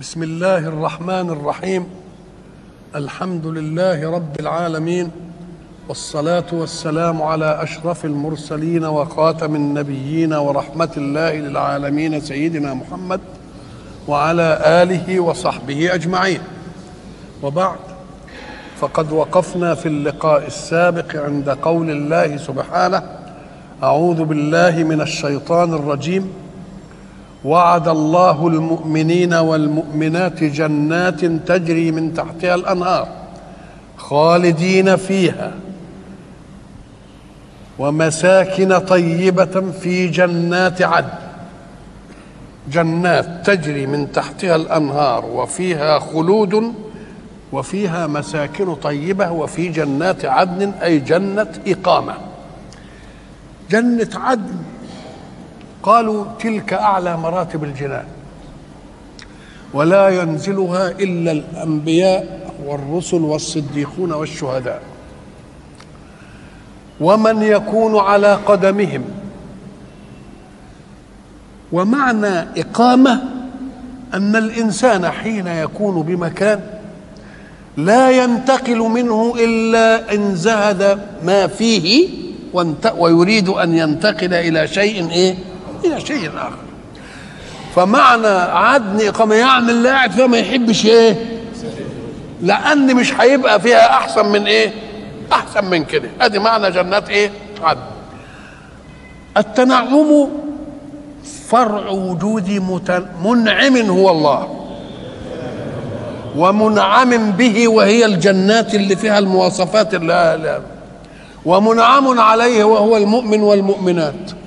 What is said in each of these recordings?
بسم الله الرحمن الرحيم الحمد لله رب العالمين والصلاه والسلام على اشرف المرسلين وخاتم النبيين ورحمه الله للعالمين سيدنا محمد وعلى اله وصحبه اجمعين وبعد فقد وقفنا في اللقاء السابق عند قول الله سبحانه اعوذ بالله من الشيطان الرجيم وعد الله المؤمنين والمؤمنات جنات تجري من تحتها الأنهار خالدين فيها ومساكن طيبة في جنات عدن. جنات تجري من تحتها الأنهار وفيها خلود وفيها مساكن طيبة وفي جنات عدن أي جنة إقامة. جنة عدن قالوا تلك أعلى مراتب الجنان. ولا ينزلها إلا الأنبياء والرسل والصديقون والشهداء. ومن يكون على قدمهم. ومعنى إقامة أن الإنسان حين يكون بمكان لا ينتقل منه إلا إن زهد ما فيه ويريد أن ينتقل إلى شيء إيه؟ إلى شيء آخر. فمعنى عدن اقامه يعني اللي قاعد فيها ما يحبش إيه؟ لأن مش هيبقى فيها أحسن من إيه؟ أحسن من كده. أدي معنى جنات إيه؟ عدن. التنعم فرع وجود منعم هو الله. ومنعم به وهي الجنات اللي فيها المواصفات اللي ومنعم عليه وهو المؤمن والمؤمنات.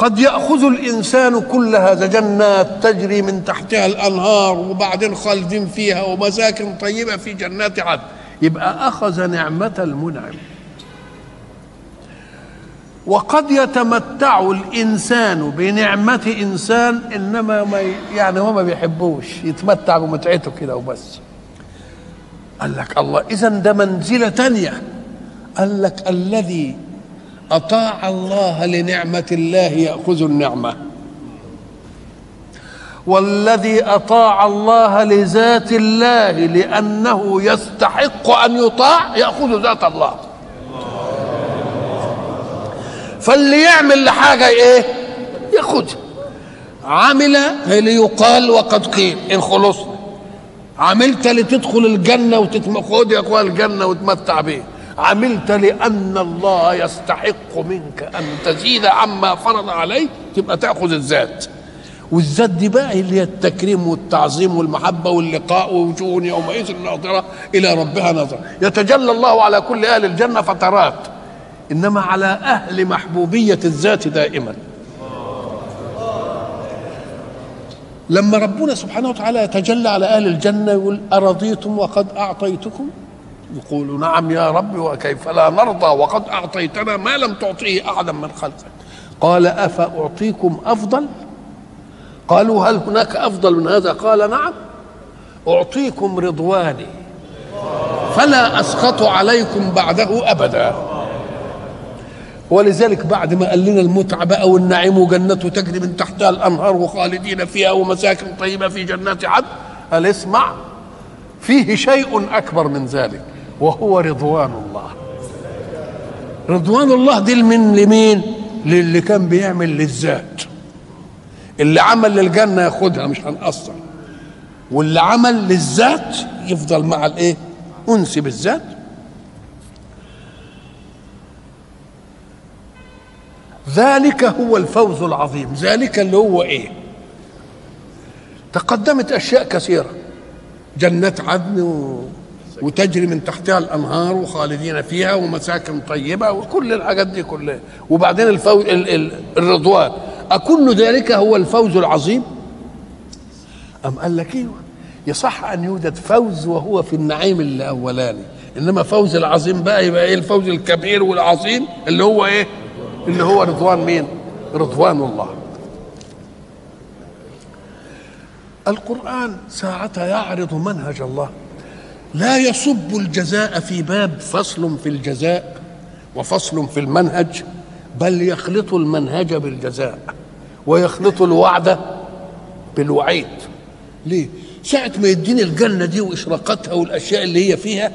قد يأخذ الإنسان كل هذا جنات تجري من تحتها الأنهار وبعدين خالدين فيها ومساكن طيبة في جنات عدن. يبقى أخذ نعمة المنعم. وقد يتمتع الإنسان بنعمة إنسان إنما ما يعني هو ما بيحبوش يتمتع بمتعته كده وبس. قال لك الله إذا ده منزلة تانية. قال لك الذي أطاع الله لنعمة الله يأخذ النعمة. والذي أطاع الله لذات الله لأنه يستحق أن يطاع يأخذ ذات الله. فاللي يعمل لحاجه إيه؟ ياخذها عمل ليقال وقد قيل إن خلصنا عملت لتدخل الجنة وتتخذ يا أخوان الجنة وتمتع بيه عملت لأن الله يستحق منك أن تزيد عما فرض عليك تبقى تأخذ الذات والذات دي بقى اللي هي التكريم والتعظيم والمحبة واللقاء ووجوه يومئذ ناظرة إلى ربها نظرة يتجلى الله على كل أهل الجنة فترات إنما على أهل محبوبية الذات دائما. لما ربنا سبحانه وتعالى يتجلى على أهل الجنة يقول أرضيتم وقد أعطيتكم؟ يقول نعم يا رب وكيف لا نرضى؟ وقد أعطيتنا ما لم تعطيه أحدا من خلقك. قال أفأعطيكم أفضل؟ قالوا هل هناك أفضل من هذا؟ قال نعم. أعطيكم رضواني فلا أسخط عليكم بعده أبدا. ولذلك بعد ما قال لنا المتعة بقى والنعيم وجنته تجري من تحتها الأنهار وخالدين فيها ومساكن طيبة في جنات عدن. قال اسمع فيه شيء أكبر من ذلك. وهو رضوان الله. رضوان الله دي من لمين؟ للي كان بيعمل للذات. اللي عمل للجنة ياخدها مش هنقصر. واللي عمل للذات يفضل مع الإيه؟ أنس بالذات. ذلك هو الفوز العظيم. ذلك اللي هو إيه؟ تقدمت أشياء كثيرة. جنات عدن و... وتجري من تحتها الأنهار وخالدين فيها ومساكن طيبة وكل الحاجات دي كلها. وبعدين الفوز ال... ال... الرضوان. أكل ذلك هو الفوز العظيم؟ أم قال لك أيوه يصح أن يوجد فوز وهو في النعيم الأولاني. إنما فوز العظيم بقى يبقى إيه؟ الفوز الكبير والعظيم اللي هو إيه؟ اللي هو رضوان مين؟ رضوان الله. القرآن ساعتها يعرض منهج الله. لا يصب الجزاء في باب فصل في الجزاء وفصل في المنهج بل يخلط المنهج بالجزاء ويخلط الوعد بالوعيد. ليه؟ ساعة ما يديني الجنة دي وإشراقاتها والأشياء اللي هي فيها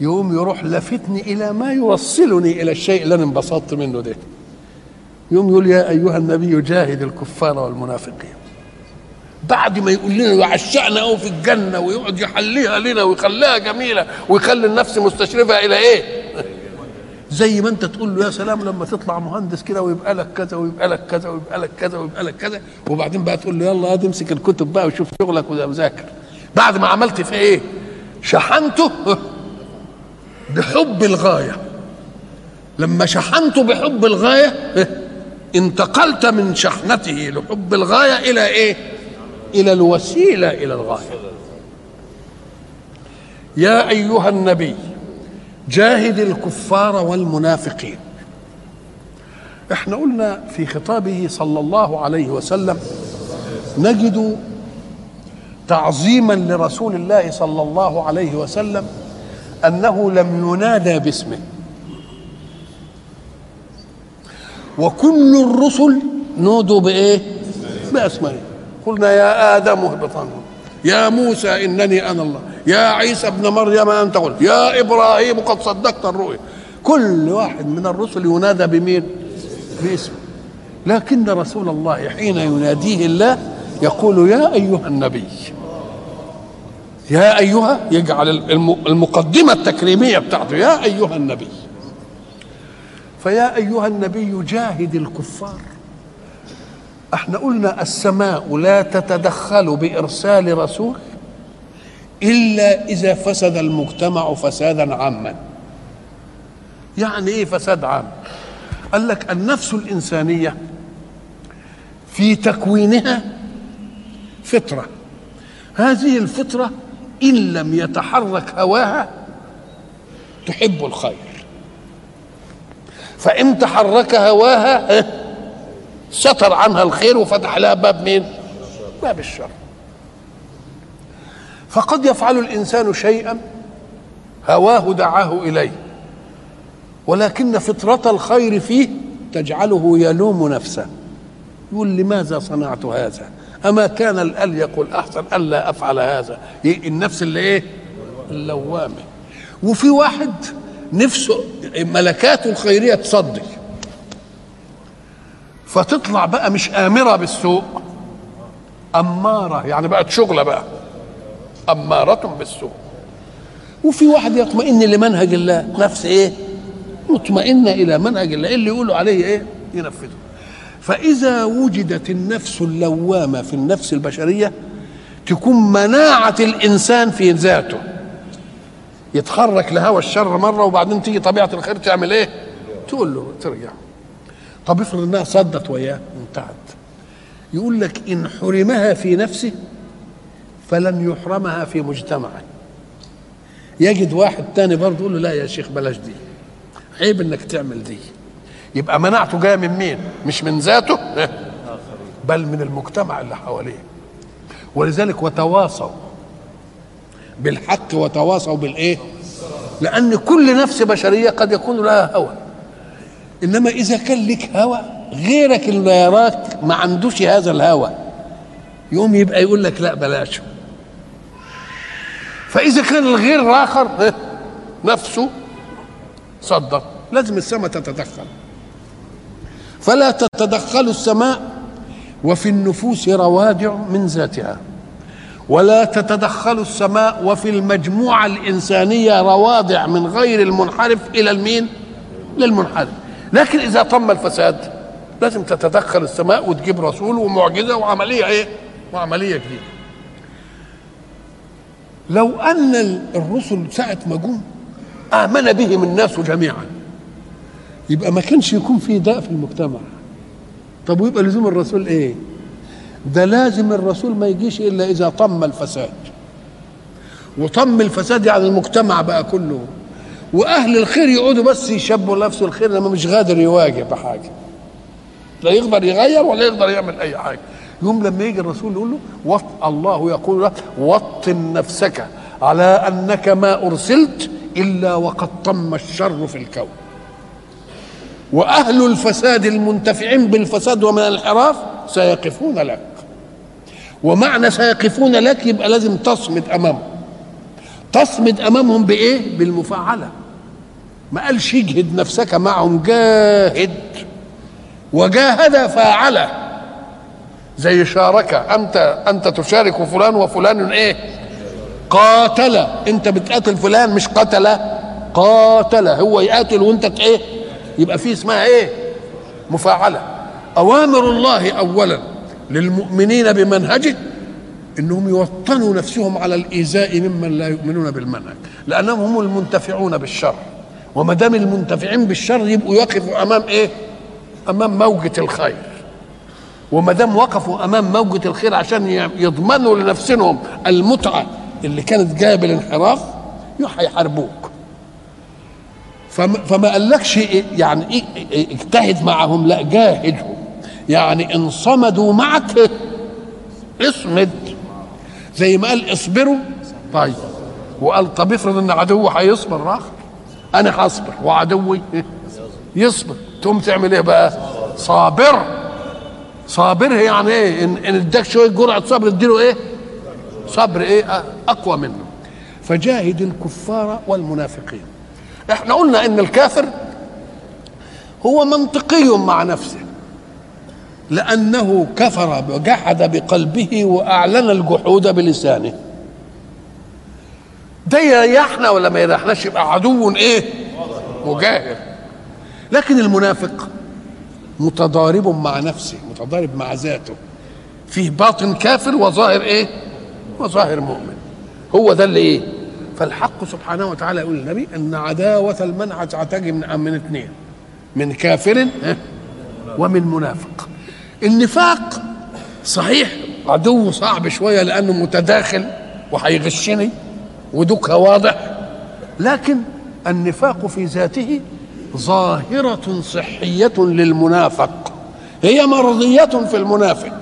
يقوم يروح لفتني إلى ما يوصلني إلى الشيء اللي أنا انبسطت منه ده. يوم يقول يا أيها النبي جاهد الكفار والمنافقين. بعد ما يقول لنا يعشقنا قوي في الجنة ويقعد يحليها لنا ويخليها جميلة ويخلي النفس مستشرفة إلى إيه؟ زي ما أنت تقول له يا سلام لما تطلع مهندس كده ويبقى لك كذا ويبقى لك كذا ويبقى لك كذا ويبقى لك كذا وبعدين بقى تقول له يلا هات امسك الكتب بقى وشوف شغلك وذاكر بعد ما عملت في إيه؟ شحنته بحب الغاية. لما شحنته بحب الغاية انتقلت من شحنته لحب الغاية إلى إيه؟ إلى الوسيلة إلى الغاية. يا أيها النبي جاهد الكفار والمنافقين. إحنا قلنا في خطابه صلى الله عليه وسلم نجد تعظيما لرسول الله صلى الله عليه وسلم أنه لم ينادى باسمه. وكل الرسل نودوا بإيه؟ بأسمائه. قلنا يا آدم اهبط يا موسى إنني أنا الله. يا عيسى ابن مريم أنت قلت. يا إبراهيم قد صدقت الرؤيا. كل واحد من الرسل ينادى بمين؟ باسمه. لكن رسول الله حين يناديه الله يقول يا أيها النبي يا أيها يجعل المقدمة التكريمية بتاعته يا أيها النبي. فيا أيها النبي جاهد الكفار. إحنا قلنا السماء لا تتدخل بإرسال رسول إلا إذا فسد المجتمع فسادا عاما. يعني إيه فساد عام؟ قال لك النفس الإنسانية في تكوينها فطرة. هذه الفطرة إن لم يتحرك هواها تحب الخير. فإن تحرك هواها ستر عنها الخير وفتح لها باب مين؟ باب الشر. فقد يفعل الإنسان شيئا هواه دعاه إليه ولكن فطرة الخير فيه تجعله يلوم نفسه. يقول لماذا صنعت هذا؟ أما كان الاليق الاحسن ألا أفعل هذا؟ النفس اللي إيه؟ اللوامة. وفي واحد نفسه ملكاته الخيرية تصدي فتطلع بقى مش آمرة بالسوء أمارة يعني بقت شغلة بقى أمارة بالسوء وفي واحد يطمئن لمنهج الله نفس إيه؟ مطمئنه إلى منهج الله اللي يقولوا عليه إيه؟ ينفذه. فإذا وجدت النفس اللوامة في النفس البشرية تكون مناعة الإنسان في ذاته. يتحرك لهوى الشر مرة وبعدين تيجي طبيعة الخير تعمل إيه؟ تقول له ترجع. طب افرض انها صدت وياه انتهت يقول لك إن حرمها في نفسه فلن يحرمها في مجتمعه. يجد واحد تاني برضه يقول له لا يا شيخ بلاش دي. عيب إنك تعمل دي. يبقى مناعته جاية من مين؟ مش من ذاته؟ بل من المجتمع اللي حواليه. ولذلك وتواصوا بالحق وتواصوا بالإيه؟ لأن كل نفس بشرية قد يكون لها هوى. إنما إذا كان لك هوى غيرك اللي يراك ما عندوش هذا الهوى يقوم يبقى يقول لك لا بلاش. فإذا كان الغير الآخر نفسه صدر لازم السماء تتدخل. فلا تتدخل السماء وفي النفوس روادع من ذاتها. ولا تتدخل السماء وفي المجموعة الإنسانية روادع من غير المنحرف إلى المين؟ للمنحرف. لكن إذا تم الفساد لازم تتدخل السماء وتجيب رسول ومعجزة وعملية إيه؟ وعملية جديدة. لو أن الرسل ساعة ما جم آمن بهم الناس جميعا. يبقى ما كانش يكون في داء في المجتمع. طب ويبقى لزوم الرسول إيه؟ ده لازم الرسول ما يجيش إلا إذا طم الفساد. وطم الفساد يعني المجتمع بقى كله. وأهل الخير يقعدوا بس يشبوا نفسه الخير لما مش قادر يواجه بحاجة. لا يقدر يغير ولا يقدر يعمل أي حاجة. يوم لما يجي الرسول يقول له وط الله يقول له وطن نفسك على أنك ما أرسلت إلا وقد طم الشر في الكون. وأهل الفساد المنتفعين بالفساد ومن الانحراف سيقفون لك. ومعنى سيقفون لك يبقى لازم تصمد أمامهم. تصمد أمامهم بإيه؟ بالمفاعلة. ما قالش اجهد نفسك معهم جاهد. وجاهد فاعله. زي شارك أنت أنت تشارك فلان وفلان إيه؟ قاتل. أنت بتقاتل فلان مش قتل قاتل. هو يقاتل وأنت إيه؟ يبقى في اسمها إيه؟ مفاعلة. أوامر الله اولا للمؤمنين بمنهجه إنهم يوطنوا نفسهم على الإيذاء ممن لا يؤمنون بالمنهج لأنهم هم المنتفعون بالشر. وما دام المنتفعين بالشر يبقوا يقفوا أمام إيه؟ أمام موجة الخير. وما دام وقفوا أمام موجة الخير عشان يضمنوا لنفسهم المتعة اللي كانت جاية بالانحراف هيحاربوك. فما قالكش إيه يعني إيه إيه اجتهد معهم لا جاهدهم. يعني ان صمدوا معك اصمد. زي ما قال اصبروا. طيب. وقال طب افرض ان عدو هيصبر راح. أنا هصبر وعدوي يصبر. تقوم تعمل إيه بقى؟ صابر. صابر يعني إيه؟ ان, إن اداك شوية جرعة صبر اديله إيه؟ صبر إيه؟ اقوى منه. فجاهد الكفار والمنافقين. إحنا قلنا إن الكافر هو منطقي مع نفسه. لأنه كفر وجحد بقلبه وأعلن الجحود بلسانه. ده يريحنا ولا ما يريحناش يبقى عدو إيه؟ مجاهر. لكن المنافق متضارب مع نفسه متضارب مع ذاته. فيه باطن كافر وظاهر إيه؟ وظاهر مؤمن. هو ده اللي إيه؟ فالحق سبحانه وتعالى يقول للنبي إن عداوة المنع من من اثنين من كافر ومن منافق. النفاق صحيح عدو صعب شوية لأنه متداخل وهيغشني ودكها واضح لكن النفاق في ذاته ظاهرة صحية للمنافق هي مرضية في المنافق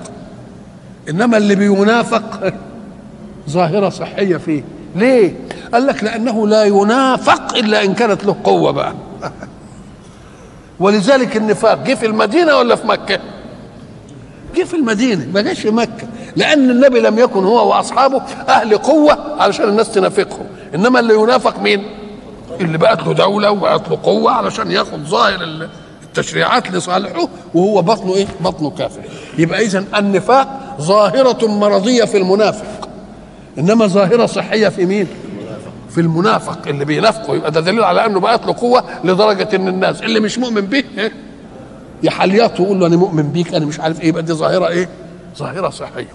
إنما اللي بينافق ظاهرة صحية فيه ليه؟ قال لك لأنه لا ينافق إلا إن كانت له قوة بقى ولذلك النفاق جه في المدينة ولا في مكة؟ جه في المدينة ما جاش في مكة لأن النبي لم يكن هو وأصحابه أهل قوة علشان الناس تنافقهم إنما اللي ينافق مين؟ اللي بقت له دولة وبقت له قوة علشان ياخد ظاهر التشريعات لصالحه وهو بطنه إيه؟ بطنه كافر يبقى إذا النفاق ظاهرة مرضية في المنافق إنما ظاهرة صحية في مين؟ في المنافق اللي بينافقه يبقى ده دليل على أنه بقت له قوة لدرجة إن الناس اللي مش مؤمن به يحلياته ويقول له أنا مؤمن بيك أنا مش عارف إيه يبقى دي ظاهرة إيه؟ ظاهرة صحيه.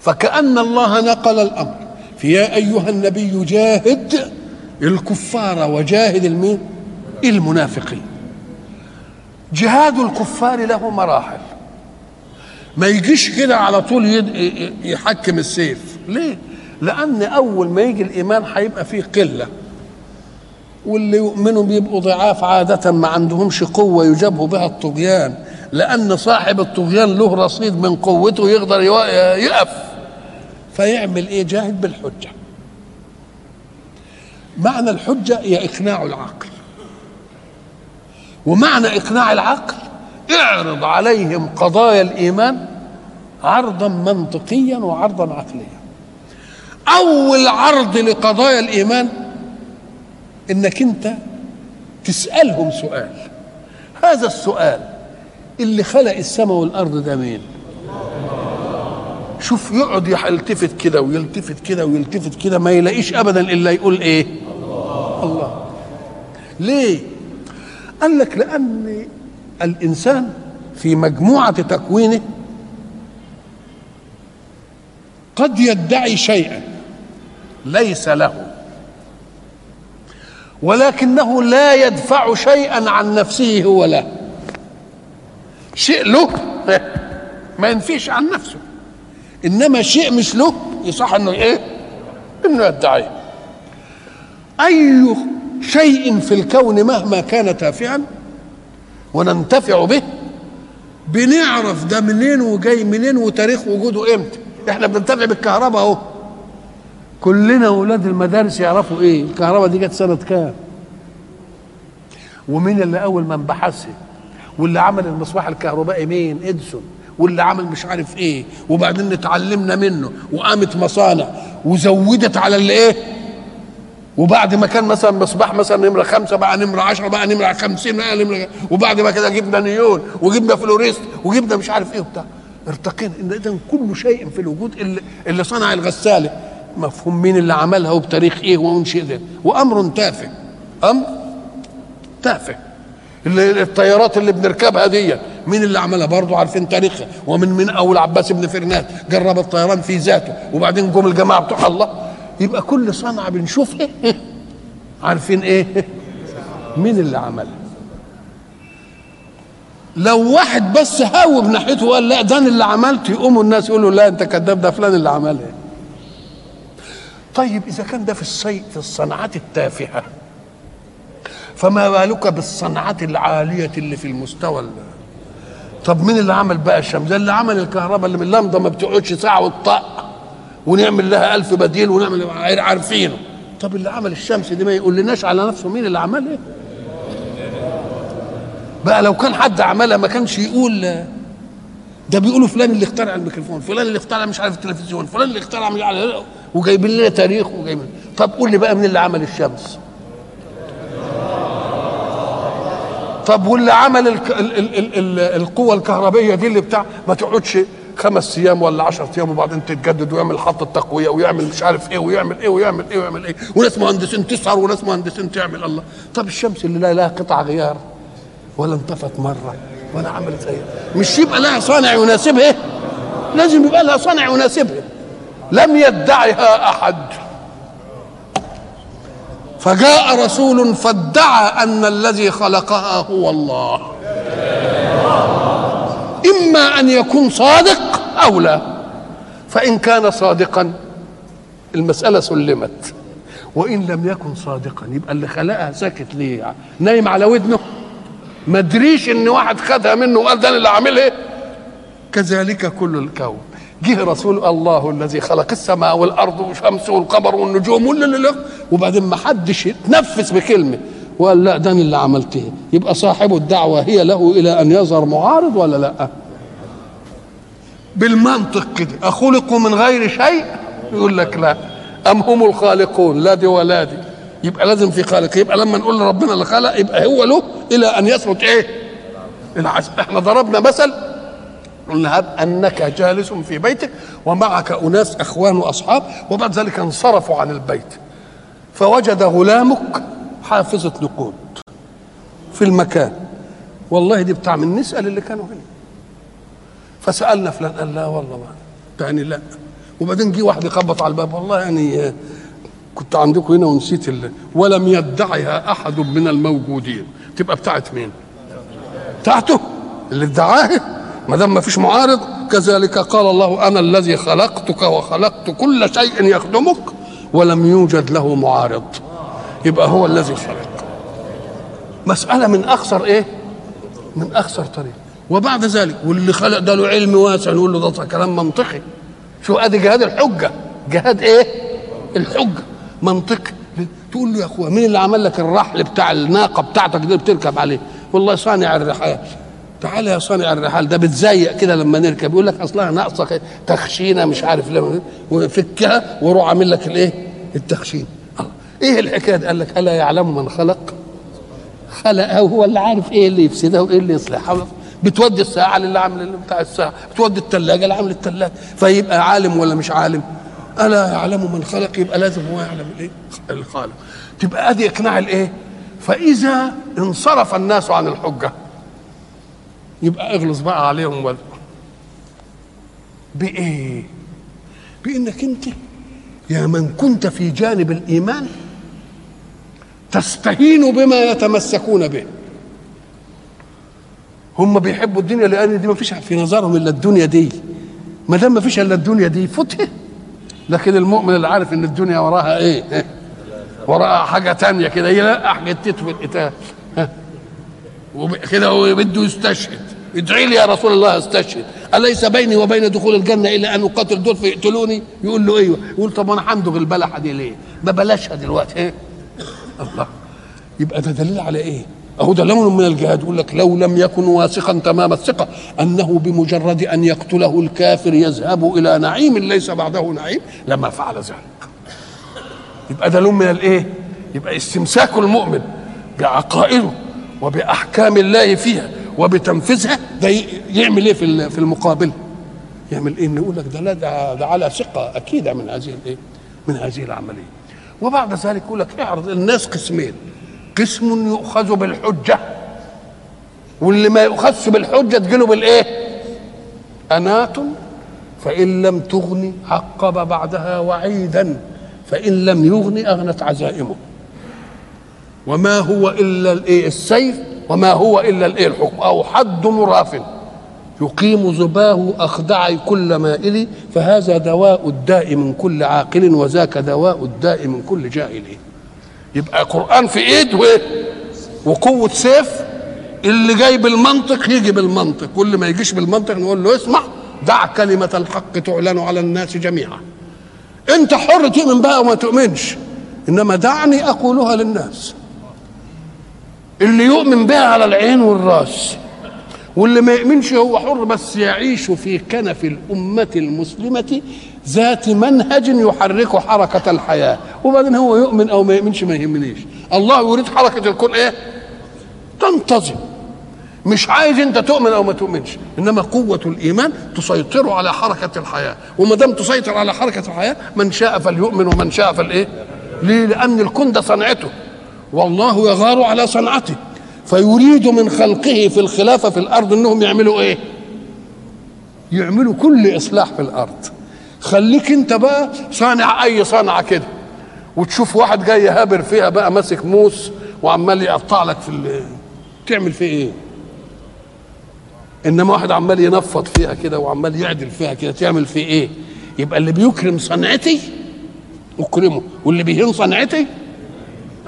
فكأن الله نقل الأمر في يا أيها النبي جاهد الكفار وجاهد المين؟ المنافقين. جهاد الكفار له مراحل. ما يجيش كده على طول يحكم السيف، ليه؟ لأن أول ما يجي الإيمان هيبقى فيه قلة واللي يؤمنوا بيبقوا ضعاف عادة ما عندهمش قوة يجابهوا بها الطغيان. لأن صاحب الطغيان له رصيد من قوته يقدر يقف. فيعمل إيه؟ جاهد بالحجة. معنى الحجة هي إقناع العقل. ومعنى إقناع العقل اعرض عليهم قضايا الإيمان عرضا منطقيا وعرضا عقليا. أول عرض لقضايا الإيمان إنك أنت تسألهم سؤال هذا السؤال اللي خلق السماء والأرض ده مين؟ شوف يقعد يلتفت كده ويلتفت كده ويلتفت كده ما يلاقيش ابدا إلا يقول إيه الله, الله. ليه قال لك لأن الإنسان في مجموعة تكوينه قد يدعي شيئا ليس له ولكنه لا يدفع شيئا عن نفسه هو له شيء له ما ينفيش عن نفسه. إنما شيء مش له يصح إنه إيه؟ إنه يدعيه أي شيء في الكون مهما كان تافها وننتفع به بنعرف ده منين وجاي منين وتاريخ وجوده إمتى. إحنا بننتفع بالكهرباء أهو. كلنا أولاد المدارس يعرفوا إيه؟ الكهرباء دي جت سنة كام؟ ومين اللي أول من بحثها؟ واللي عمل المصباح الكهربائي مين؟ إديسون. واللي عمل مش عارف إيه. وبعدين اتعلمنا منه وقامت مصانع وزودت على اللي إيه وبعد ما كان مثلا مصباح مثلا نمرة خمسة بقى نمرة 10 بقى نمرة 50 بقى نمرة وبعد ما كده جبنا نيون وجبنا فلوريست وجبنا مش عارف إيه وبتاع. ارتقينا. إن اذا كل شيء في الوجود اللي, اللي صنع الغسالة. مفهوم مين اللي عملها وبتاريخ إيه ومنشئ ده وأمر تافه. أمر تافه. الطيارات اللي بنركبها دي مين اللي عملها؟ برضه عارفين تاريخها. ومن من أول عباس بن فرنات جرب الطيران في ذاته. وبعدين جم الجماعة بتوع الله. يبقى كل صنعة بنشوفها إيه؟ عارفين إيه. مين اللي عملها؟ لو واحد بس هاوب ناحيته وقال لا ده أنا اللي عملته يقوموا الناس يقولوا لا أنت كذاب ده فلان اللي عملها. طيب إذا كان ده في الصي في الصناعات التافهة فما بالك بالصنعات العالية اللي في المستوى ال- طب مين اللي عمل بقى الشمس؟ ده اللي عمل الكهرباء اللي من اللمضة ما بتقعدش ساعة وتطق ونعمل لها ألف بديل ونعمل عارفينه طب اللي عمل الشمس دي ما يقول لناش على نفسه مين اللي عملها؟ بقى لو كان حد عملها ما كانش يقول ده بيقولوا فلان اللي اخترع الميكروفون فلان اللي اخترع مش عارف التلفزيون فلان اللي اخترع مش عارف وجايبين لنا تاريخ وجايبين طب قول لي بقى مين اللي عمل الشمس. طب واللي عمل الك... ال... ال... ال... ال... القوة الكهربية دي اللي بتاع ما تقعدش خمس أيام ولا 10 أيام وبعدين تتجدد ويعمل خط تقويه ويعمل مش عارف إيه ويعمل إيه ويعمل إيه ويعمل إيه وناس مهندسين تسهر وناس مهندسين تعمل الله. طب الشمس اللي لا لها قطع غيار ولا انطفت مرة ولا عملت إيه مش يبقى لها صانع يناسبها؟ لازم يبقى لها صانع يناسبها. لم يدعها أحد. فجاء رسول فادعى أن الذي خلقها هو الله. إما أن يكون صادق أو لا. فإن كان صادقا المسألة سلمت. وإن لم يكن صادقا يبقى اللي خلقها ساكت ليه نايم على ودنه. ما ادريش إن واحد خدها منه وقال ده اللي عاملها كذلك كل الكون. جه رسول الله الذي خلق السماء والأرض والشمس والقمر والنجوم وبعدين ما حدش يتنفس بكلمة. وقال لا ده اللي عملته. يبقى صاحب الدعوة هي له إلى أن يظهر معارض ولا لا؟ بالمنطق كده. أخلقوا من غير شيء؟ يقول لك لا. أم هم الخالقون؟ لا دي ولا دي. يبقى لازم في خالق. يبقى لما نقول ربنا اللي خلق يبقى هو له إلى أن يثبت إيه؟ العزم إحنا ضربنا مثل هب أنك جالس في بيتك ومعك أناس إخوان وأصحاب وبعد ذلك انصرفوا عن البيت. فوجد غلامك حافظه نقود في المكان. والله دي بتاع من نسأل اللي كانوا هنا. فسألنا فلان قال لا والله ما يعني لا. وبعدين جه واحد يخبط على الباب والله يعني كنت عندكم هنا ونسيت ال... ولم يدعها أحد من الموجودين. تبقى بتاعت مين؟ بتاعته؟ اللي ادعاها ما دام ما فيش معارض كذلك قال الله أنا الذي خلقتك وخلقت كل شيء يخدمك ولم يوجد له معارض. يبقى هو الذي خلق. مسألة من أخسر إيه؟ من أخسر طريق. وبعد ذلك واللي خلق ده له علم واسع نقول له ده كلام منطقي. شو أدي جهاد الحجة. جهاد إيه؟ الحجة. منطقي تقول له يا أخويا مين اللي عمل لك الرحل بتاع الناقة بتاعتك دي بتركب عليه؟ والله صانع الرحال. تعالى يا صانع الرحال ده بتزيق كده لما نركب يقول لك أصلها ناقصه تخشينة مش عارف لما وفكها وروح عامل لك الإيه؟ التخشين. الله. إيه الحكاية دي؟ قال لك ألا يعلم من خلق؟ خلقه هو اللي عارف إيه اللي يفسدها وإيه اللي يصلحها بتودي الساعة للي عامل بتاع الساعة بتودي الثلاجه اللي عامل الثلاجه فيبقى عالم ولا مش عالم؟ ألا يعلم من خلق؟ يبقى لازم هو يعلم الإيه؟ الخالق. تبقى أدي إقناع الإيه؟ فإذا انصرف الناس عن الحجة. يبقى اغلظ بقى عليهم ولا بإيه؟ بإنك أنت يا من كنت في جانب الإيمان تستهين بما يتمسكون به. هم بيحبوا الدنيا لأن دي ما فيش في نظرهم إلا الدنيا دي. ما دام ما فيش إلا الدنيا دي فتها لكن المؤمن اللي عارف إن الدنيا وراها إيه؟ وراها حاجة تانية كده يلقح جتته في القتال. كده هو بده يستشهد. ادعي لي يا رسول الله استشهد. أليس بيني وبين دخول الجنة إلا أن أقاتل دول فيقتلوني يقول له أيوه. يقول طب أنا همدغ البلحة دي ليه؟ ما بلاشها دلوقتي. إيه الله. يبقى ده دليل على إيه؟ أهو ده لون من الجهاد. يقول لك لو لم يكن واثقا تمام الثقة أنه بمجرد أن يقتله الكافر يذهب إلى نعيم ليس بعده نعيم لما فعل ذلك. يبقى ده لون من الإيه؟ يبقى استمساك المؤمن بعقائده. وبأحكام الله فيها وبتنفيذها ده يعمل إيه في في المقابل؟ يعمل إيه؟ يقول لك ده لا ده, ده على ثقة اكيده من هذه الايه من هذه العملية. وبعد ذلك يقول لك اعرض الناس قسمين. قسم يؤخذ بالحجة واللي ما يؤخذش بالحجة تجيله بالإيه؟ انات فإن لم تغني عقب بعدها وعيدا فإن لم يغني أغنت عزائمه. وما هو إلا الإيه؟ السيف. وما هو إلا الإيه؟ الحكم. أو حد مراف يقيم زباه أخدع كل مائل فهذا دواء الداء من كل عاقل وذاك دواء الداء من كل جاهل. يبقى قرآن في إيد وايه وقوة سيف. اللي جاي بالمنطق يجي بالمنطق. واللي ما يجيش بالمنطق نقول له اسمع دع كلمة الحق تعلن على الناس جميعا. أنت حر تؤمن بقى وما تؤمنش. إنما دعني أقولها للناس. اللي يؤمن بها على العين والراس. واللي ما يؤمنش هو حر بس يعيش في كنف الأمة المسلمة ذات منهج يحرك حركة الحياة. وبعدين هو يؤمن أو ما يؤمنش ما يهمنيش. الله يريد حركة الكون إيه؟ تنتظم. مش عايز أنت تؤمن أو ما تؤمنش. إنما قوة الإيمان تسيطر على حركة الحياة. وما دام تسيطر على حركة الحياة من شاء فليؤمن ومن شاء فالايه ليه لأن الكون ده صنعته. والله يغار على صنعته فيريد من خلقه في الخلافة في الأرض أنهم يعملوا إيه؟ يعملوا كل إصلاح في الأرض. خليك أنت بقى صانع أي صنعة كده. وتشوف واحد جاي هابر فيها بقى ماسك موس وعمال يقطع لك في. تعمل فيه إيه؟ إنما واحد عمال ينفض فيها كده وعمال يعدل فيها كده تعمل فيه إيه؟ يبقى اللي بيكرم صنعتي اكرمه واللي بيهين صنعتي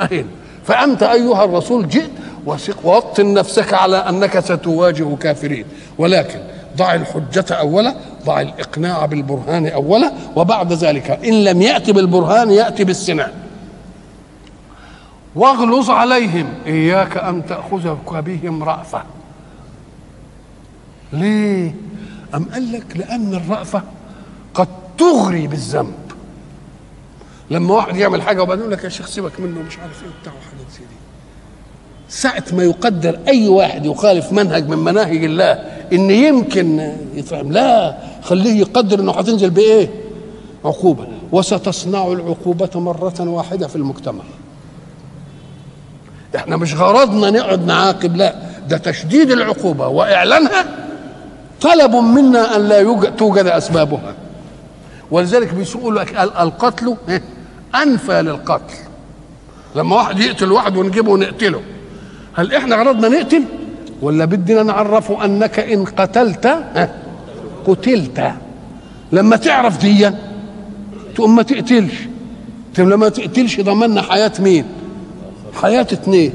أهين. فأنت أيها الرسول جئت وثق نفسك على أنك ستواجه كافرين. ولكن ضع الحجة أولا ضع الإقناع بالبرهان أولا وبعد ذلك إن لم يأتي بالبرهان يأتي بالسنان واغلظ عليهم إياك أن تأخذ بهم رأفة. ليه؟ أم قال لك لأن الرأفة قد تغري بالذنب. لما واحد يعمل حاجة وبعدين يقول لك يا شيخ سيبك منه مش عارف إيه بتاع وحاجات زي دي. ساعة ما يقدر أي واحد يخالف منهج من مناهج الله إن يمكن يطعم لا خليه يقدر إنه هتنزل بإيه؟ عقوبة. وستصنع العقوبة مرة واحدة في المجتمع. إحنا مش غرضنا نقعد نعاقب لا ده تشديد العقوبة وإعلانها طلب منا أن لا توجد أسبابها. ولذلك بيقولوا لك القتل أنفى للقتل. لما واحد يقتل واحد ونجيبه ونقتله هل إحنا غرضنا نقتل؟ ولا بدنا نعرفه أنك إن قتلت قتلت. لما تعرف دي تقوم ما تقتلش. لما ما تقتلش ضمننا حياة مين؟ حياة اتنين.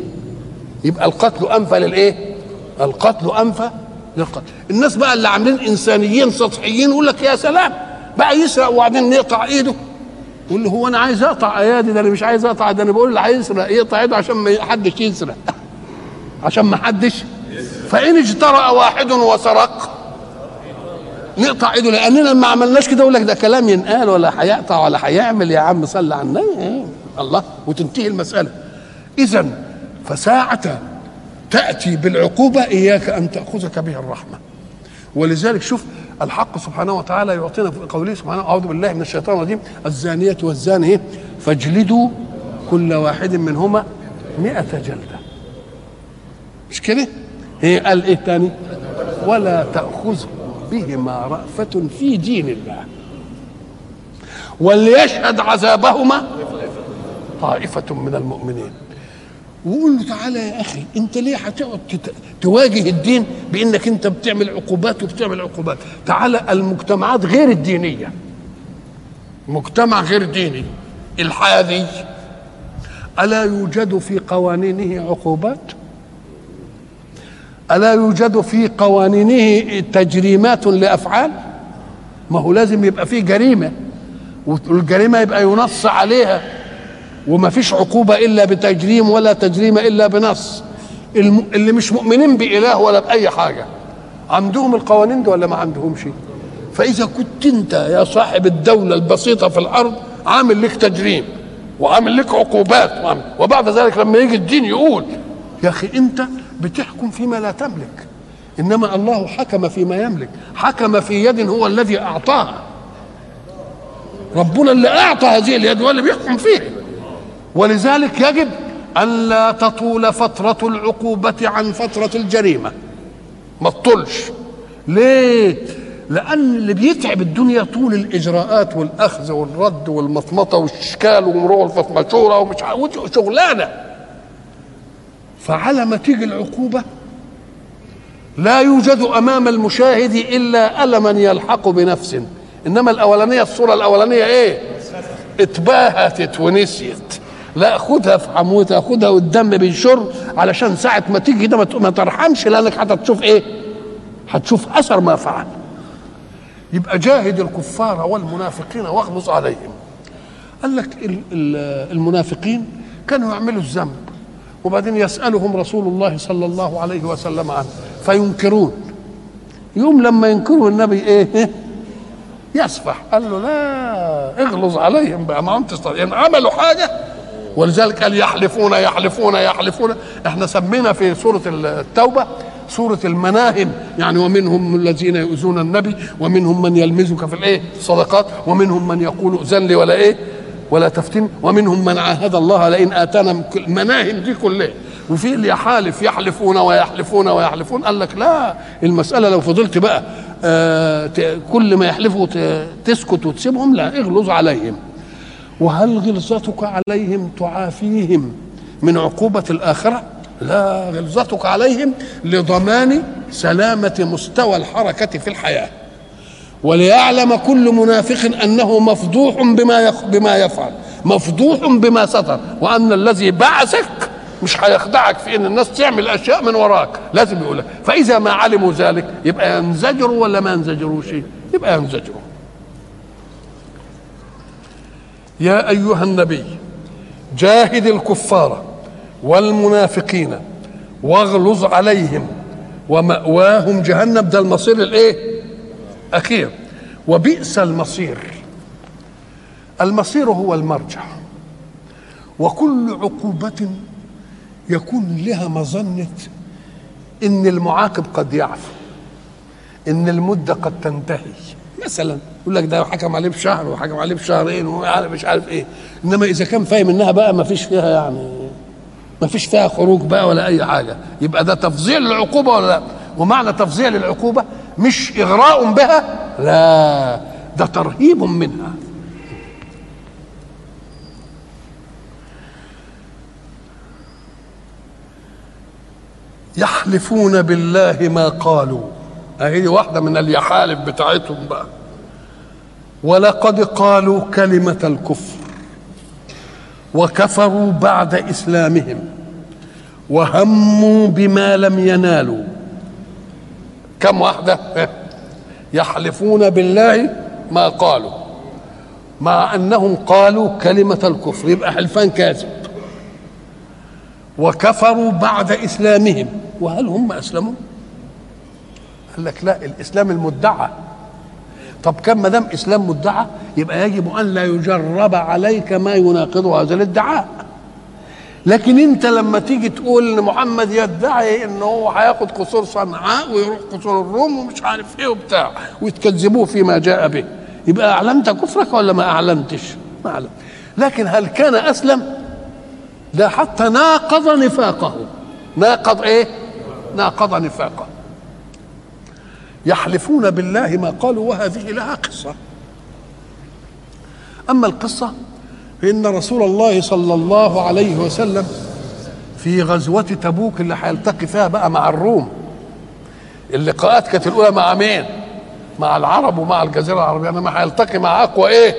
يبقى القتل أنفى للإيه؟ القتل أنفى للقتل. الناس بقى اللي عاملين إنسانيين سطحيين يقول لك يا سلام بقى يسرق وبعدين نقطع إيده. يقول له هو أنا عايز أقطع أيادي ده أنا مش عايز أقطع ده أنا بقول اللي عايز يسرق. يقطع إيده عشان ما حدش يسرق. عشان ما حدش. فإن اجترأ واحد وسرق نقطع إيده لأننا ما عملناش كده. يقول لك ده كلام ينقال ولا هيقطع ولا هيعمل يا عم صلي على النبي. الله. وتنتهي المسألة. إذا فساعة تأتي بالعقوبة إياك أن تأخذك بها الرحمة. ولذلك شوف الحق سبحانه وتعالى يعطينا في قوله سبحانه أعوذ بالله من الشيطان الرجيم الزانية والزاني فاجلدوا كل واحد منهما مئة جلدة مش كده؟ هي قال إيه تاني؟ ولا تأخذ بهما رأفة في دين الله وليشهد عذابهما طائفة من المؤمنين وقول له تعالى يا أخي أنت ليه هتقعد تواجه الدين بإنك أنت بتعمل عقوبات وبتعمل عقوبات؟ تعالى المجتمعات غير الدينية. مجتمع غير ديني الحادي ألا يوجد في قوانينه عقوبات؟ ألا يوجد في قوانينه تجريمات لأفعال؟ ما هو لازم يبقى فيه جريمة والجريمة يبقى ينص عليها. وما فيش عقوبة إلا بتجريم ولا تجريم إلا بنص. اللي مش مؤمنين بإله ولا بأي حاجة. عندهم القوانين دي ولا ما عندهمش؟ فإذا كنت أنت يا صاحب الدولة البسيطة في الأرض عامل لك تجريم وعامل لك عقوبات وبعد ذلك لما يجي الدين يقول يا أخي أنت بتحكم فيما لا تملك. إنما الله حكم فيما يملك. حكم في يد هو الذي أعطاها. ربنا اللي أعطى هذه اليد هو اللي بيحكم فيها ولذلك يجب أن لا تطول فترة العقوبة عن فترة الجريمة. ما تطولش. ليه؟ لأن اللي بيتعب الدنيا طول الإجراءات والأخذ والرد والمطمطة والإشكال ومرور الفطمشورة ومش شغلانة فعلى ما تيجي العقوبة لا يوجد أمام المشاهد إلا ألما يلحق بنفس. إنما الأولانية الصورة الأولانية إيه؟ اتباهتت ونسيت لا خدها في حموتها خدها والدم بيشر علشان ساعة ما تيجي ده ما ترحمش لأنك هتشوف إيه؟ هتشوف أثر ما فعل. يبقى جاهد الكفار والمنافقين واغلظ عليهم. قال لك المنافقين كانوا يعملوا الذنب وبعدين يسألهم رسول الله صلى الله عليه وسلم عنه فينكرون. يوم لما ينكروا النبي إيه؟ يسفح. قال له لا اغلظ عليهم بقى ما انت يعني عملوا حاجة ولذلك قال يحلفون يحلفون يحلفون. إحنا سمينا في سورة التوبة سورة المناهم يعني ومنهم الذين يؤذون النبي ومنهم من يلمزك في الإيه؟ الصدقات ومنهم من يقول ائذن لي ولا إيه؟ ولا تفتن. ومنهم من عاهد الله لئن آتانا المناهم دي كلها. وفي اللي يحالف يحلفون ويحلفون ويحلفون قال لك لا المسألة لو فضلت بقى آه كل ما يحلفوا تسكت وتسيبهم لا اغلظ عليهم. وهل غلظتك عليهم تعافيهم من عقوبة الآخرة؟ لا غلظتك عليهم لضمان سلامة مستوى الحركة في الحياة. وليعلم كل منافق أنه مفضوح بما بما يفعل مفضوح بما ستر وأن الذي بعثك مش هيخدعك في إن الناس تعمل أشياء من وراك. لازم يقول لك فإذا ما علموا ذلك يبقى ينزجروا ولا ما ينزجروش؟ يبقى ينزجروا. يا أيها النبي جاهد الكفار والمنافقين واغلظ عليهم ومأواهم جهنم. ده المصير الايه أخير. وبئس المصير. المصير هو المرجع. وكل عقوبة يكون لها مظنة إن المعاقب قد يعفو إن المدة قد تنتهي. مثلا. يقول لك ده حكم عليه بشهر وحكم عليه بشهرين ومش عارف إيه. إنما إذا كان فاهم إنها بقى ما فيش فيها يعني ما فيش فيها خروج بقى ولا أي حاجة. يبقى ده تفظيع للعقوبة ولا لا؟ ومعنى تفظيع للعقوبة مش إغراء بها لا ده ترهيب منها. يحلفون بالله ما قالوا. اهي واحدة من اليحالف بتاعتهم بقى. ولقد قالوا كلمة الكفر وكفروا بعد إسلامهم وهموا بما لم ينالوا. كم واحدة؟ يحلفون بالله ما قالوا مع أنهم قالوا كلمة الكفر. يبقى حلفان كاذب. وكفروا بعد إسلامهم. وهل هم أسلموا؟ قال لك لا الإسلام المدعى. طب كم ما دام إسلام مدعى يبقى يجب أن لا يجرب عليك ما يناقض هذا الادعاء. لكن أنت لما تيجي تقول إن محمد يدعي ان هو هياخد قصور صنعاء ويروح قصور الروم ومش عارف إيه وبتاع وتكذبوه فيما جاء به. يبقى أعلنت كفرك ولا ما أعلنتش؟ ما اعلنت لكن هل كان أسلم؟ ده حتى ناقض نفاقه. ناقض إيه؟ ناقض نفاقه. يحلفون بالله ما قالوا وهذه لها قصة. أما القصة فان رسول الله صلى الله عليه وسلم في غزوة تبوك اللي هيلتقي فيها بقى مع الروم. اللقاءات كانت الأولى مع مين؟ مع العرب ومع الجزيرة العربية. إنما هيلتقي مع أقوى إيه؟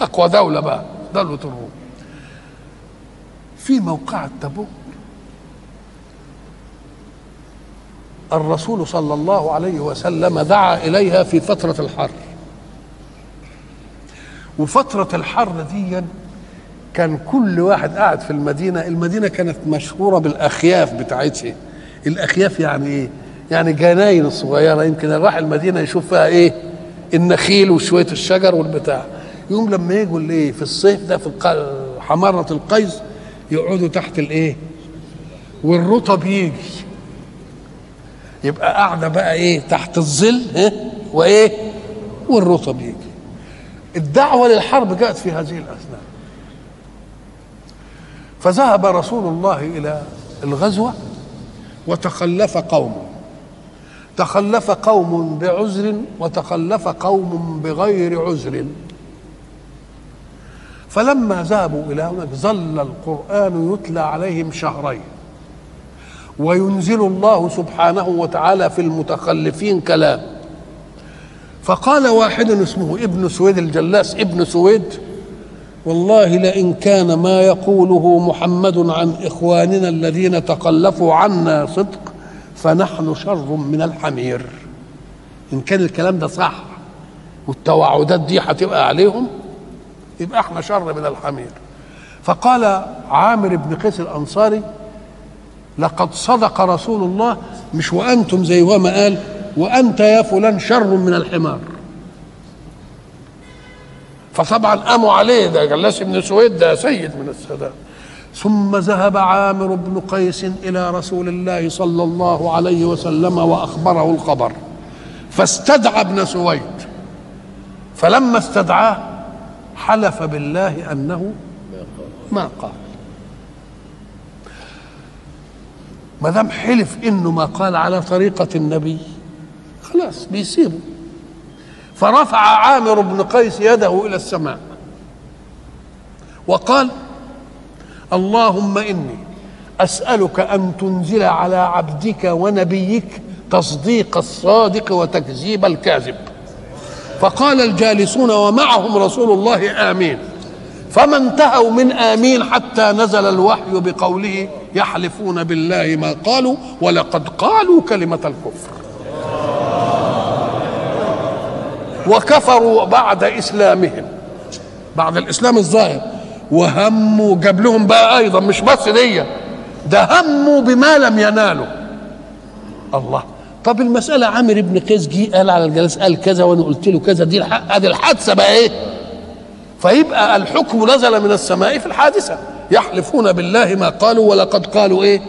أقوى دولة بقى دولة الروم. في موقعة تبوك الرسول صلى الله عليه وسلم دعا إليها في فترة الحر. وفترة الحر دي كان كل واحد قاعد في المدينة المدينة كانت مشهورة بالأخياف بتاعتها. الأخياف يعني إيه؟ يعني جناين الصغيره يمكن راح المدينة يشوف فيها إيه؟ النخيل وشوية الشجر والبتاع. يوم لما يجوا الايه في الصيف ده في حمارة القيس يقعدوا تحت الإيه؟ والرطب يجي. يبقى قاعدة بقى إيه تحت الظل ها وإيه والرطب يجي. الدعوة للحرب جاءت في هذه الأثناء. فذهب رسول الله إلى الغزوة وتخلف قوم. تخلف قوم بعذر وتخلف قوم بغير عذر. فلما ذهبوا إلى هناك ظل القرآن يتلى عليهم شهرين. وينزل الله سبحانه وتعالى في المتخلفين كلام. فقال واحد اسمه ابن سويد الجلاس ابن سويد والله لئن كان ما يقوله محمد عن إخواننا الذين تخلفوا عنا صدق فنحن شر من الحمير. إن كان الكلام ده صح والتوعدات دي هتبقى عليهم يبقى إحنا شر من الحمير. فقال عامر بن قيس الأنصاري لقد صدق رسول الله مش وأنتم زي ما قال وأنت يا فلان شر من الحمار. فطبعا قاموا عليه ده جلاس بن سويد ده سيد من السادات. ثم ذهب عامر بن قيس إلى رسول الله صلى الله عليه وسلم وأخبره الخبر. فاستدعى ابن سويد. فلما استدعاه حلف بالله أنه ما قال. ما دام حلف إنه ما قال على طريقة النبي خلاص بيسيبه. فرفع عامر بن قيس يده إلى السماء وقال اللهم إني أسألك أن تنزل على عبدك ونبيك تصديق الصادق وتكذيب الكاذب. فقال الجالسون ومعهم رسول الله آمين. فما انتهوا من آمين حتى نزل الوحي بقوله يحلفون بالله ما قالوا ولقد قالوا كلمة الكفر. وكفروا بعد إسلامهم. بعد الإسلام الظاهر. وهموا جاب لهم بقى أيضا مش بس دي ده هموا بما لم ينالوا. الله. طب المسألة عامر بن قيس جه قال على الجلاس قال كذا وأنا قلت له كذا. دي الح- ادي الحادثة بقى إيه؟ فيبقى الحكم نزل من السماء في الحادثة. يحلفون بالله ما قالوا ولقد قالوا إيه؟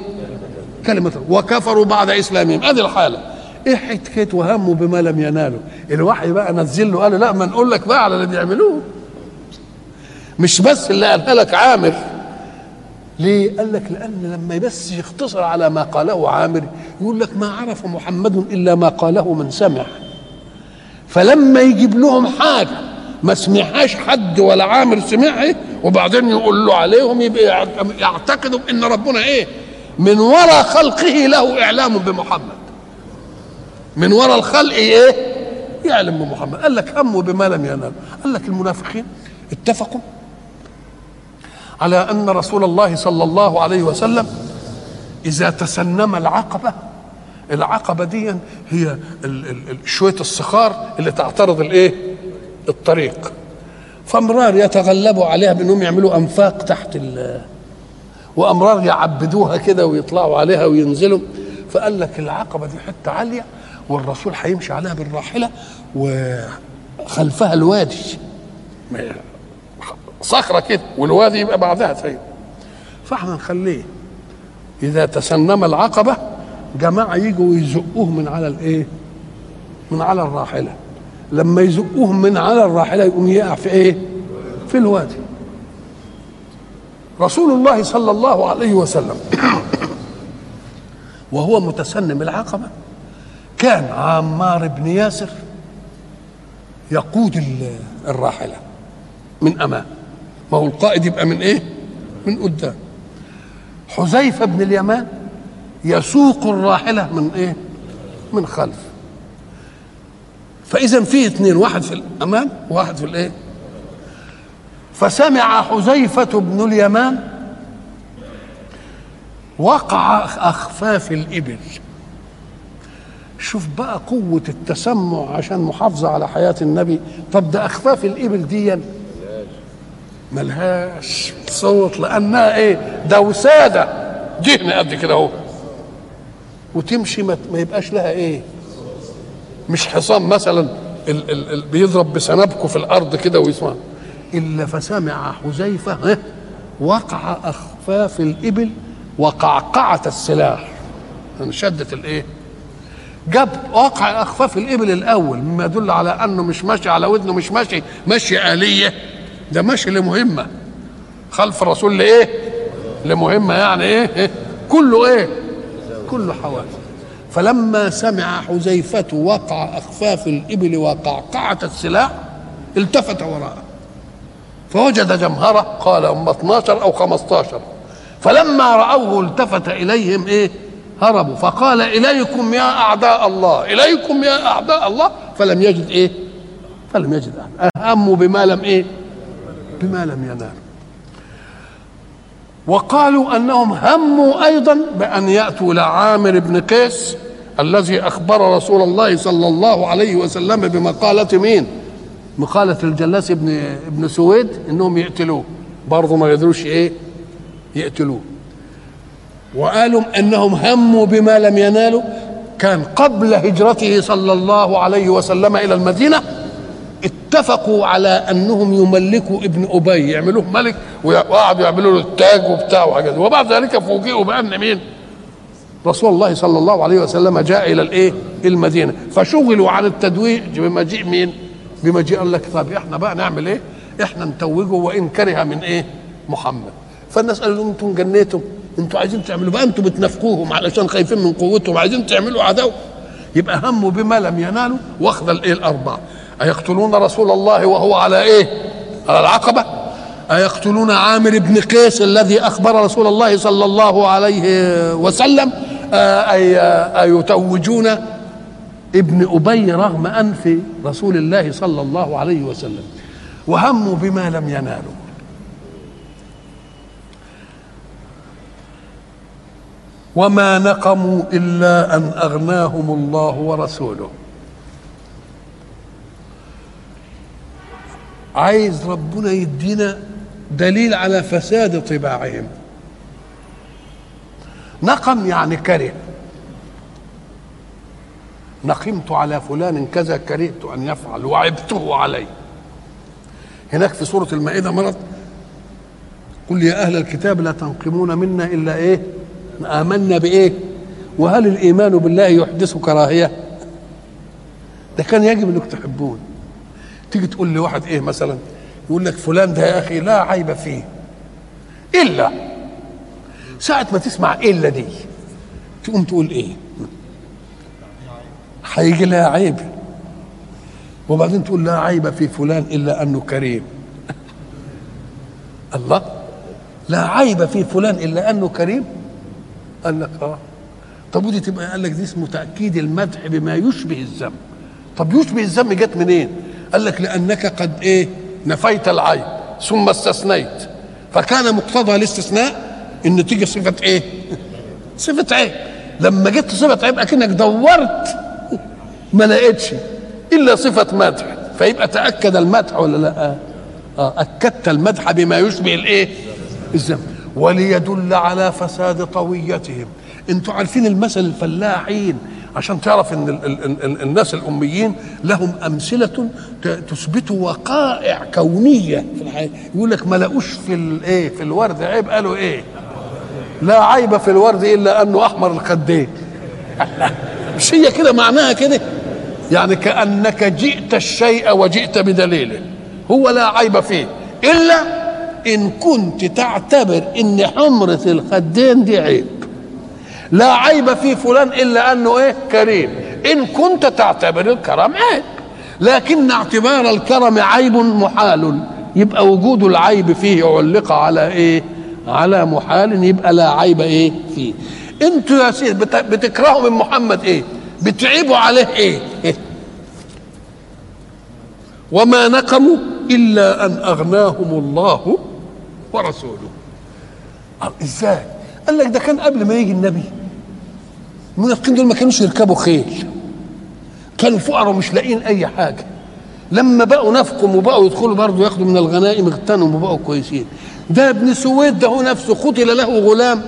كلمة وكفروا بعد إسلامهم. ادي الحالة. إيه حكاية وهموا بما لم ينالوا الوحي بقى نزل له قال لا ما نقول لك بقى على اللي بيعملوه. مش بس اللي قالها لك عامر. ليه؟ قال لك لأن لما بس يختصر على ما قاله عامر يقول لك ما عرف محمد إلا ما قاله من سمع. فلما يجيب لهم حاجة ما سمعهاش حد ولا عامر سمعها وبعدين يقول له عليهم يبقى يعتقدوا ان ربنا إيه؟ من وراء خلقه له إعلام بمحمد. من وراء الخلق إيه؟ يعلم بمحمد. قال لك هموا بما لم ينال. قال لك المنافقين اتفقوا على أن رسول الله صلى الله عليه وسلم إذا تسنم العقبة العقبة دي هي شوية الصخار اللي تعترض الإيه؟ الطريق. فأمرار يتغلبوا عليها بأنهم يعملوا أنفاق تحت ال وأمرار يعبدوها كده ويطلعوا عليها وينزلوا. فقال لك العقبة دي حتة عالية والرسول هيمشي عليها بالراحلة وخلفها الوادي. صخرة كده والوادي يبقى بعدها سيد فاحنا نخليه إذا تسنم العقبة جماعة يجوا ويزقوه من على الإيه؟ من على الراحلة. لما يزقوه من على الراحلة يقوم يقع في إيه؟ في الوادي. رسول الله صلى الله عليه وسلم وهو متسنم العقبة كان عمار بن ياسر يقود ال- الراحلة من أمام. ما هو القائد يبقى من إيه؟ من قدام. حذيفة بن اليمان يسوق الراحلة من إيه؟ من خلف. فإذا في اثنين واحد في الامام وواحد في الإيه؟ فسمع حذيفة بن اليمان وقع أخفاف الإبل. شوف بقى قوة التسمع عشان محافظة على حياة النبي. طب ده أخفاف الإبل دي ملهاش صوت لأنها إيه؟ ده وسادة. دهن قد كده أهو. وتمشي ما, يبقاش لها إيه؟ مش حصان مثلا ال ال ال بيضرب بسنابكه في الأرض كده ويسمع. إلا فسمع حذيفة وقع أخفاف الإبل وقعقعه السلاح. يعني شدت الإيه؟ جاب واقع أخفاف الإبل الأول مما يدل على أنه مش ماشي على ودنه مش ماشي ماشي آلية. ده ماشي لمهمة. خلف الرسول لإيه؟ لمهمة يعني إيه؟ إيه؟ كله إيه؟ كله حوادث. فلما سمع حذيفة وقع أخفاف الإبل وقعقعة السلاح التفت وراءه. فوجد جمهرة قال هم 12 أو 15 فلما رأوه التفت إليهم إيه؟ هربوا. فقال إليكم يا أعداء الله إليكم يا أعداء الله. فلم يجد إيه؟ فلم يجد. أهموا بما لم إيه؟ بما لم ينالوا وقالوا أنهم هموا أيضا بأن يأتوا إلى عامر بن قيس الذي أخبر رسول الله صلى الله عليه وسلم بمقالة مين؟ مقالة الجلاس ابن ابن سويد إنهم يقتلوه برضه ما يقدروش إيه؟ يقتلوه وقالوا إنهم هموا بما لم ينالوا كان قبل هجرته صلى الله عليه وسلم إلى المدينة اتفقوا على أنهم يملكوا ابن أبي يعملوه ملك وقعدوا يعملوا له التاج وبتاع وحاجات وبعد ذلك فوجئوا بأن مين؟ رسول الله صلى الله عليه وسلم جاء إلى الإيه؟ المدينة فشغلوا عن التدويج بمجيء مين؟ بمجيء قال لك طب إحنا بقى نعمل إيه؟ إحنا نتوجه وإن كره من إيه؟ محمد فالناس قالوا أنتم جنيتم أنتوا عايزين تعملوا بقى أنتم بتنافقوهم علشان خايفين من قوتهم عايزين تعملوا عدو يبقى هموا بما لم ينالوا واخذ الإيه الأربعة أيقتلون رسول الله وهو على إيه؟ على العقبة؟ أيقتلون عامر بن قيس الذي أخبر رسول الله صلى الله عليه وسلم؟ أي أيتوجون ابن أبي رغم أنف رسول الله صلى الله عليه وسلم؟ وهموا بما لم ينالوا. وما نقموا إلا أن أغناهم الله ورسوله. عايز ربنا يدينا دليل على فساد طباعهم. نقم يعني كره. نقمت على فلان كذا كرهت أن يفعل وعبته عليه هناك في سورة المائدة مرض. قل يا أهل الكتاب لا تنقمون منا إلا إيه؟ آمنا بإيه؟ وهل الإيمان بالله يحدث كراهيه ده كان يجب أنك تحبون. تيجي تقول لواحد إيه مثلا؟ يقول لك فلان ده يا أخي لا عيب فيه. إلا ساعة ما تسمع إلا دي تقوم تقول إيه؟ هيجي لها عيب. وبعدين تقول لا عيب في فلان إلا أنه كريم. الله؟ لا عيب في فلان إلا أنه كريم؟ قال لك آه. طب ودي تبقى؟ قال لك دي اسمه تأكيد المدح بما يشبه الذم. طب يشبه الذم جت منين؟ قال لك لأنك قد إيه؟ نفيت العيب ثم استثنيت. فكان مقتضى الاستثناء إن تيجي صفة إيه؟ صفة عيب. لما جبت صفة عيب أكنك دورت ما لقيتش إلا صفة مدح. فيبقى تأكد المدح ولا لأ؟ آه أكدت المدح بما يشبه الإيه؟ الذم وليدل على فساد طويتهم أنتوا عارفين المثل الفلاحين عشان تعرف إن ال ال ال الناس الأميين لهم أمثلة تثبت وقائع كونية في الحياة. يقول لك ما لقوش في الايه في الورد. عيب قالوا إيه؟ لا عيب في الورد إلا أنه أحمر الخدين. مش هي كده معناها كده؟ يعني كأنك جئت الشيء وجئت بدليله هو لا عيب فيه. إلا إن كنت تعتبر إن حمرة الخدين دي عيب. لا عيب في فلان إلا أنه إيه؟ كريم. إن كنت تعتبر الكرم عيب. لكن اعتبار الكرم عيب محال. يبقى وجود العيب فيه علق على إيه؟ على محال. يبقى لا عيب إيه؟ فيه. أنتوا يا سيدي بتكرهوا من محمد إيه؟ بتعيبوا عليه إيه, إيه؟ وما نقموا إلا أن أغناهم الله ورسوله. إزاي؟ قال لك ده كان قبل ما يجي النبي. المنافقين دول ما كانوش يركبوا خيل. كانوا فقراء ومش لاقيين أي حاجة. لما بقوا نفقهم وبقوا يدخلوا برضه ياخدوا من الغنائم اغتنموا وبقوا كويسين. ده ابن سويد ده هو نفسه. قتل له غلام.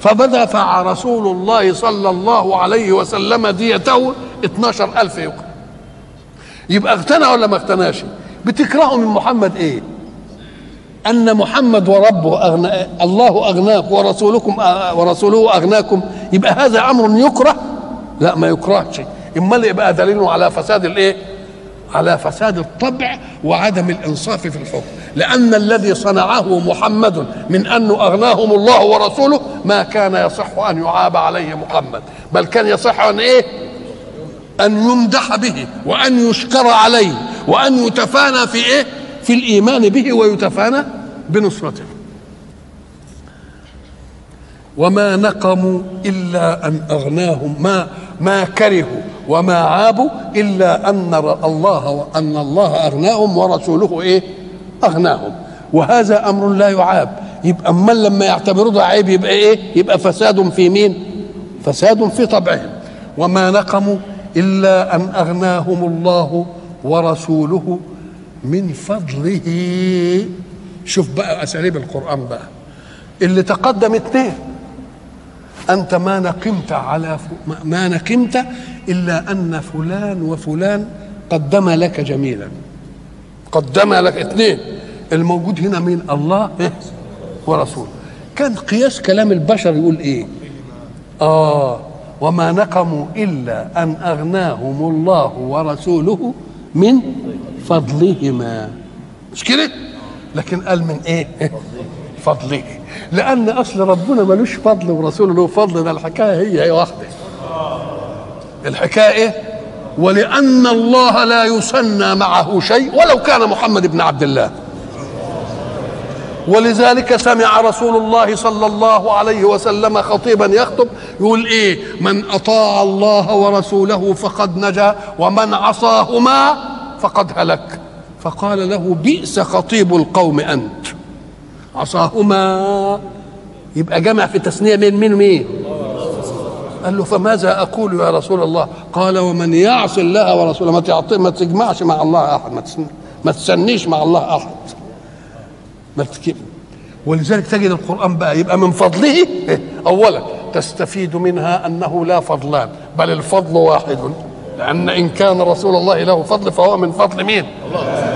فدفع رسول الله صلى الله عليه وسلم ديته 12000 يقرأ يبقى اغتنى ولا ما اغتناش؟ بتكرهوا من محمد إيه؟ أن محمد وربه أغنى الله أغناك ورسولكم ورسوله أغناكم يبقى هذا أمر يكره؟ لا ما يكرهش. إمال يبقى دليله على فساد الإيه؟ على فساد الطبع وعدم الإنصاف في الحكم. لأن الذي صنعه محمد من انه أغناهم الله ورسوله ما كان يصح أن يعاب عليه محمد بل كان يصح أن إيه؟ أن يمدح به وأن يشكر عليه وأن يتفانى في إيه؟ في الإيمان به ويتفانى بنصرته. وما نقموا إلا أن أغناهم ما ما كرهوا وما عابوا إلا أن الله ان الله أغناهم ورسوله إيه؟ أغناهم. وهذا أمر لا يعاب. يبقى أما لما يعتبروا ده عيب يبقى إيه؟ يبقى فساد في مين؟ فساد في طبعهم. وما نقموا إلا أن أغناهم الله ورسوله من فضله. شوف بقى أساليب القرآن بقى. اللي تقدم اثنين. أنت ما نقمت على ف... ما نقمت إلا أن فلان وفلان قدم لك جميلا. قدم لك اثنين. الموجود هنا مين الله ورسوله كان قياس كلام البشر يقول إيه؟ آه. وما نقموا إلا أن أغناهم الله ورسوله من فضلهما. مش كده؟ لكن قال من إيه؟ فضله. لأن أصل ربنا ملوش فضل ورسوله له فضل. ده الحكاية هي هي واحدة. الحكاية إيه؟ ولأن الله لا يسنى معه شيء ولو كان محمد بن عبد الله. ولذلك سمع رسول الله صلى الله عليه وسلم خطيبا يخطب يقول إيه من أطاع الله ورسوله فقد نجا ومن عصاهما فقد هلك. فقال له بئس خطيب القوم أنت. عصاهما؟ يبقى جمع في تثنية من مين؟ قال له فماذا أقول يا رسول الله؟ قال ومن يعص الله ورسوله ما تعطي ما تجمعش مع الله أحد ما تسنيش مع الله أحد. ما تكيب. ولذلك تجد القرآن بقى يبقى من فضله. اولا تستفيد منها أنه لا فضلان بل الفضل واحد. لأن إن كان رسول الله له فضل فهو من فضل مين؟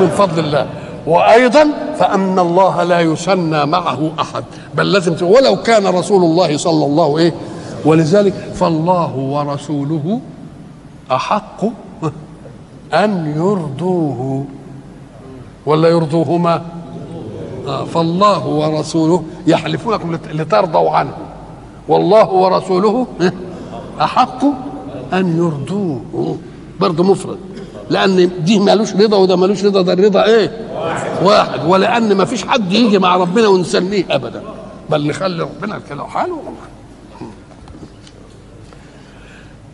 من فضل الله. وأيضا فأن الله لا يسنى معه أحد. بل لازم ولو كان رسول الله صلى الله إيه ولذلك فالله ورسوله أحق أن يرضوه. ولا يرضوهما؟ فالله ورسوله يحلفون لترضوا عنه. والله ورسوله أحق أن يرضوه. برضه مفرد. لأن دي مالوش رضا وده مالوش رضا ده الرضا إيه؟ واحد. ولأن ما فيش حد يجي مع ربنا ونسميه ابدا. بل نخلي ربنا كده حاله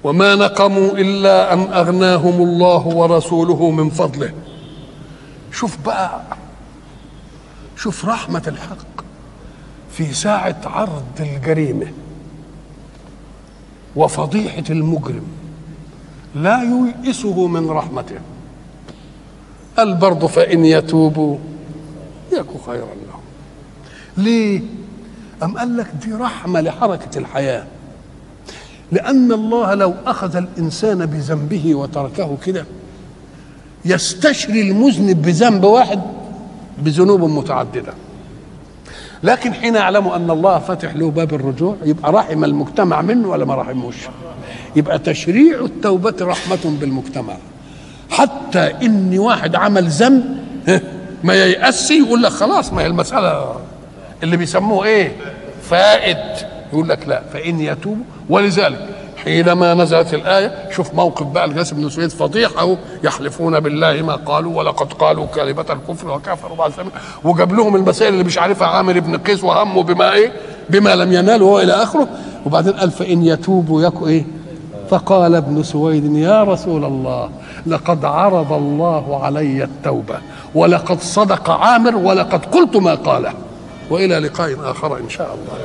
وما نقموا إلا أن أغناهم الله ورسوله من فضله. شوف بقى شوف رحمة الحق في ساعة عرض الجريمة وفضيحة المجرم لا ييئسه من رحمته. قال برضه فإن يتوبوا يكو خيرا لهم ليه؟ أم قال لك دي رحمة لحركة الحياة. لأن الله لو أخذ الإنسان بذنبه وتركه كده يستشري المذنب بذنب واحد بذنوب متعددة. لكن حين يعلم أن الله فتح له باب الرجوع يبقى رحم المجتمع منه ولا ما رحموش؟ يبقى تشريع التوبة رحمة بالمجتمع. حتى إن واحد عمل ذنب ما ييأسي يقول لك خلاص ما هي المسألة اللي بيسموه إيه؟ فائد. يقول لك لا فإن يتوبوا ولذلك حينما نزلت الآية شوف موقف بقى الجاسم بن سويد فضيحة يحلفون بالله ما قالوا ولقد قالوا كلمة الكفر وكفروا بعد ذلك وجاب لهم المسائل اللي مش عارفها عامر بن قيس وهمه بما إيه؟ بما لم ينالوا والى آخره. وبعدين قال فإن يتوبوا يكو إيه؟ فقال ابن سويد يا رسول الله لقد عرض الله علي التوبة ولقد صدق عامر ولقد قلت ما قاله. وإلى لقاء آخر إن شاء الله.